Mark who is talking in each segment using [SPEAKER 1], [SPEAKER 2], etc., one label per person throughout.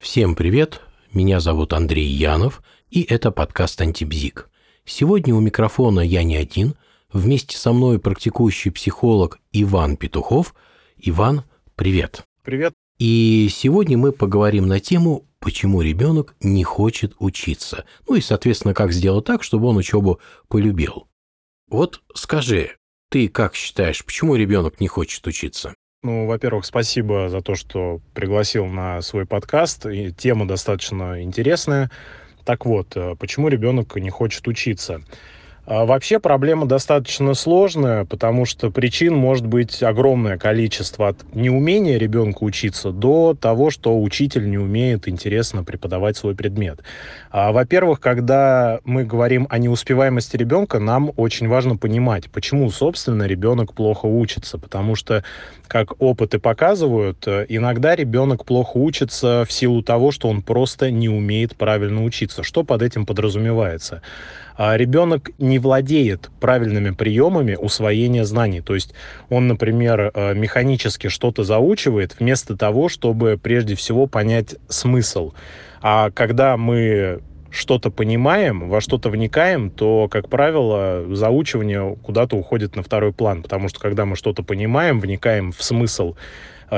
[SPEAKER 1] Всем привет, меня зовут Андрей Янов, и это подкаст «Антибзик». Сегодня у микрофона я не один, вместе со мной практикующий психолог Иван Петухов. Иван, привет.
[SPEAKER 2] Привет.
[SPEAKER 1] И сегодня мы поговорим на тему, почему ребенок не хочет учиться. Ну и, соответственно, как сделать так, чтобы он учебу полюбил. Вот скажи, ты как считаешь, почему ребенок не хочет учиться?
[SPEAKER 2] Ну, во-первых, спасибо за то, что пригласил на свой подкаст. И тема достаточно интересная. Так вот, э, почему ребенок не хочет учиться? А вообще проблема достаточно сложная, потому что причин может быть огромное количество. От неумения ребенка учиться до того, что учитель не умеет интересно преподавать свой предмет. А, во-первых, когда мы говорим о неуспеваемости ребенка, нам очень важно понимать, почему, собственно, ребенок плохо учится. Потому что, как опыты показывают, э, иногда ребенок плохо учится в силу того, что он просто не умеет правильно учиться. Что под этим подразумевается? А ребенок не владеет правильными приемами усвоения знаний. То есть он, например, э, механически что-то заучивает вместо того, чтобы прежде всего понять смысл. А когда мы что-то понимаем, во что-то вникаем, то, как правило, заучивание куда-то уходит на второй план, потому что когда мы что-то понимаем, вникаем в смысл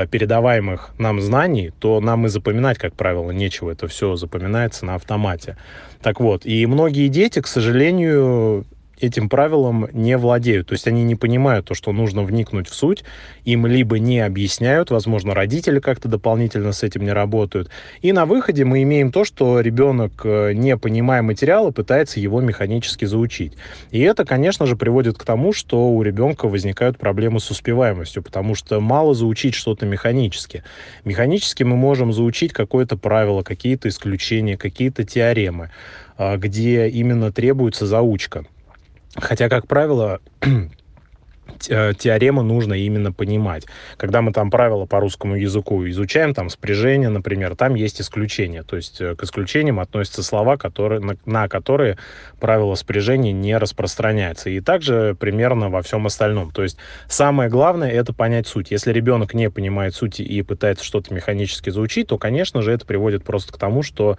[SPEAKER 2] передаваемых нам знаний, то нам и запоминать, как правило, нечего. Это все запоминается на автомате. Так вот, и многие дети, к сожалению, этим правилом не владеют. То есть они не понимают то, что нужно вникнуть в суть. Им либо не объясняют, возможно, родители как-то дополнительно с этим не работают. И на выходе мы имеем то, что ребенок, э, не понимая материала, пытается его механически заучить. И это, конечно же, приводит к тому, что у ребенка возникают проблемы с успеваемостью, потому что мало заучить что-то механически. Механически мы можем заучить какое-то правило, какие-то исключения, какие-то теоремы, а, где именно требуется заучка. Хотя, как правило, э, теорему нужно именно понимать. Когда мы там правила по русскому языку изучаем, там спряжение, например, там есть исключения. То есть э, к исключениям относятся слова, которые, на, на которые правило спряжения не распространяется. И также примерно во всем остальном. То есть самое главное — это понять суть. Если ребенок не понимает сути и пытается что-то механически заучить, то, конечно же, это приводит просто к тому, что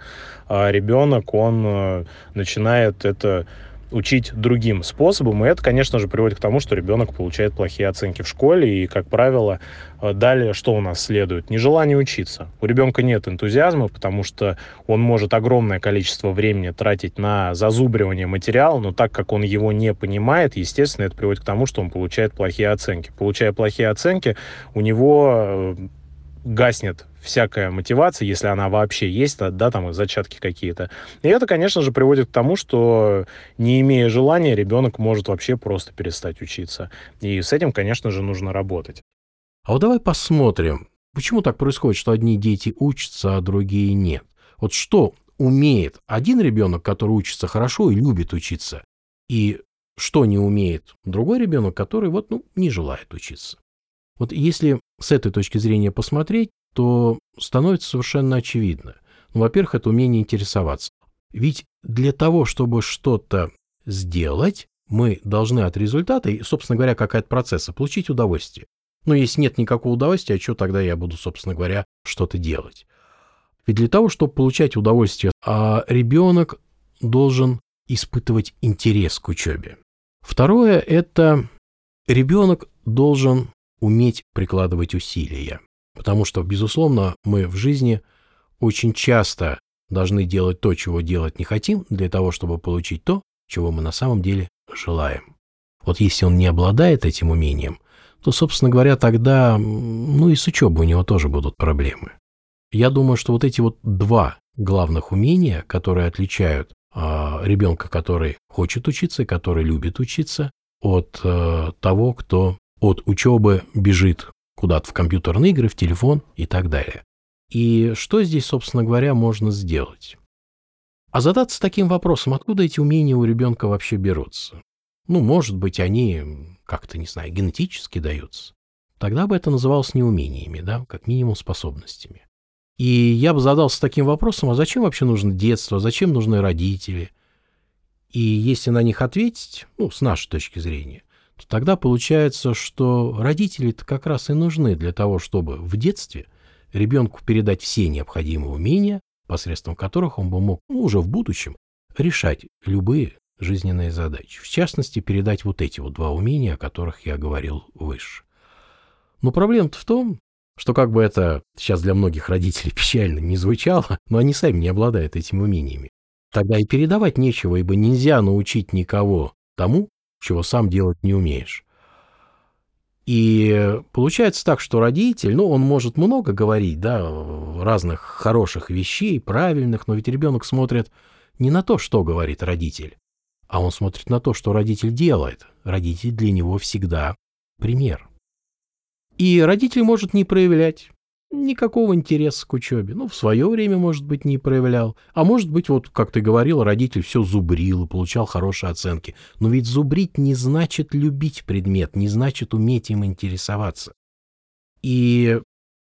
[SPEAKER 2] э, ребенок, он начинает это учить другим способом, и это, конечно же, приводит к тому, что ребенок получает плохие оценки в школе, и, как правило, э, далее что у нас следует? Нежелание учиться. У ребенка нет энтузиазма, потому что он может огромное количество времени тратить на зазубривание материала, но так как он его не понимает, естественно, это приводит к тому, что он получает плохие оценки. Получая плохие оценки, у него э, гаснет всякая мотивация, если она вообще есть, да, там зачатки какие-то. И это, конечно же, приводит к тому, что не имея желания, ребенок может вообще просто перестать учиться. И с этим, конечно же, нужно работать.
[SPEAKER 1] А вот давай посмотрим, почему так происходит, что одни дети учатся, а другие нет. Вот что умеет один ребенок, который учится хорошо и любит учиться, и что не умеет другой ребенок, который вот, ну, не желает учиться. Вот если с этой точки зрения посмотреть, то становится совершенно очевидно. Ну, во-первых, это умение интересоваться. Ведь для того, чтобы что-то сделать, мы должны от результата, и, собственно говоря, как от процесса, получить удовольствие. Но если нет никакого удовольствия, а что тогда я буду, собственно говоря, что-то делать? Ведь для того, чтобы получать удовольствие, а ребенок должен испытывать интерес к учебе. Второе – это ребенок должен уметь прикладывать усилия. Потому что, безусловно, мы в жизни очень часто должны делать то, чего делать не хотим, для того, чтобы получить то, чего мы на самом деле желаем. Вот если он не обладает этим умением, то, собственно говоря, тогда, ну и с учебой у него тоже будут проблемы. Я думаю, что вот эти вот два главных умения, которые отличают э, ребенка, который хочет учиться и который любит учиться, от э, того, кто от учебы бежит куда-то в компьютерные игры, в телефон и так далее. И что здесь, собственно говоря, можно сделать? А задаться таким вопросом, откуда эти умения у ребенка вообще берутся? Ну, может быть, они как-то, не знаю, генетически даются. Тогда бы это называлось не умениями, да, как минимум способностями. И я бы задался таким вопросом, а зачем вообще нужно детство, зачем нужны родители? И если на них ответить, ну, с нашей точки зрения, то тогда получается, что родители-то как раз и нужны для того, чтобы в детстве ребенку передать все необходимые умения, посредством которых он бы мог ну, уже в будущем решать любые жизненные задачи. В частности, передать вот эти вот два умения, о которых я говорил выше. Но проблема-то в том, что как бы это сейчас для многих родителей печально не звучало, но они сами не обладают этими умениями. Тогда и передавать нечего, ибо нельзя научить никого тому, чего сам делать не умеешь. И получается так, что родитель, ну, он может много говорить, да, разных хороших вещей, правильных, но ведь ребенок смотрит не на то, что говорит родитель, а он смотрит на то, что родитель делает. Родитель для него всегда пример. И родитель может не проявлять никакого интереса к учебе. Ну, в свое время, может быть, не проявлял. А может быть, вот, как ты говорил, родитель все зубрил и получал хорошие оценки. Но ведь зубрить не значит любить предмет, не значит уметь им интересоваться. И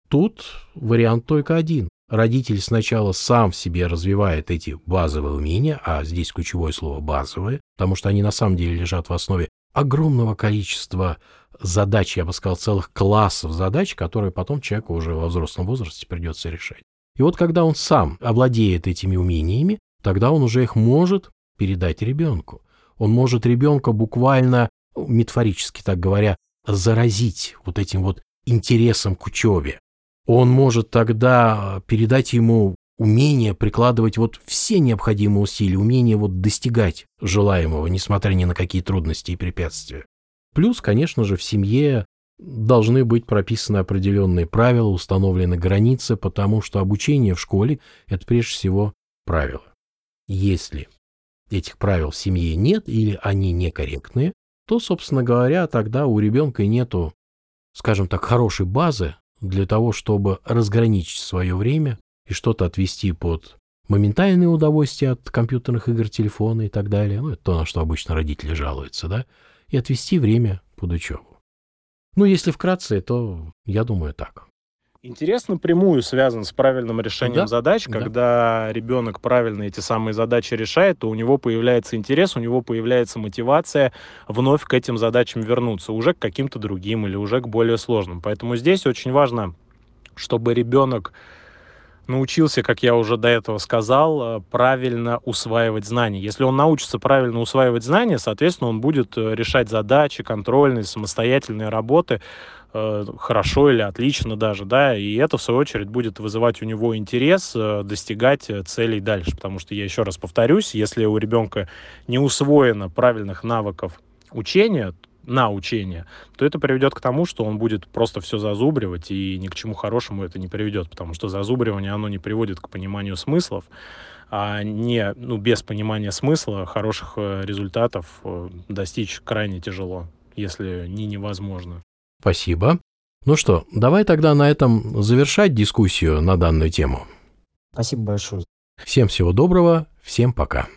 [SPEAKER 1] тут вариант только один. Родитель сначала сам в себе развивает эти базовые умения, а здесь ключевое слово «базовые», потому что они на самом деле лежат в основе огромного количества задач, я бы сказал, целых классов задач, которые потом человеку уже во взрослом возрасте придется решать. И вот когда он сам овладеет этими умениями, тогда он уже их может передать ребенку. Он может ребенка буквально, ну, метафорически так говоря, заразить вот этим вот интересом к учебе. Он может тогда передать ему умение прикладывать вот все необходимые усилия, умение вот достигать желаемого, несмотря ни на какие трудности и препятствия. Плюс, конечно же, в семье должны быть прописаны определенные правила, установлены границы, потому что обучение в школе – это прежде всего правила. Если этих правил в семье нет или они некорректные, то, собственно говоря, тогда у ребенка нету, скажем так, хорошей базы для того, чтобы разграничить свое время и что-то отвести под моментальное удовольствие от компьютерных игр, телефона и так далее. Ну, это то, на что обычно родители жалуются, да и отвести время под учебу. Ну, если вкратце, то я думаю так.
[SPEAKER 2] Интерес напрямую связан с правильным решением да, задач. Да. Когда ребенок правильно эти самые задачи решает, то у него появляется интерес, у него появляется мотивация вновь к этим задачам вернуться, уже к каким-то другим или уже к более сложным. Поэтому здесь очень важно, чтобы ребенок научился, как я уже до этого сказал, э, правильно усваивать знания. Если он научится правильно усваивать знания, соответственно, он будет э, решать задачи, контрольные, самостоятельные работы э, хорошо или отлично даже, да, и это, в свою очередь, будет вызывать у него интерес достигать целей дальше, потому что, я еще раз повторюсь, если у ребенка не усвоено правильных навыков учения, на учение, то это приведет к тому, что он будет просто все зазубривать, и ни к чему хорошему это не приведет, потому что зазубривание, оно не приводит к пониманию смыслов, а не, ну, без понимания смысла хороших э, результатов э, достичь крайне тяжело, если не невозможно.
[SPEAKER 1] Спасибо. Ну что, давай тогда на этом завершать дискуссию на данную тему.
[SPEAKER 3] Спасибо большое.
[SPEAKER 1] Всем всего доброго, всем пока.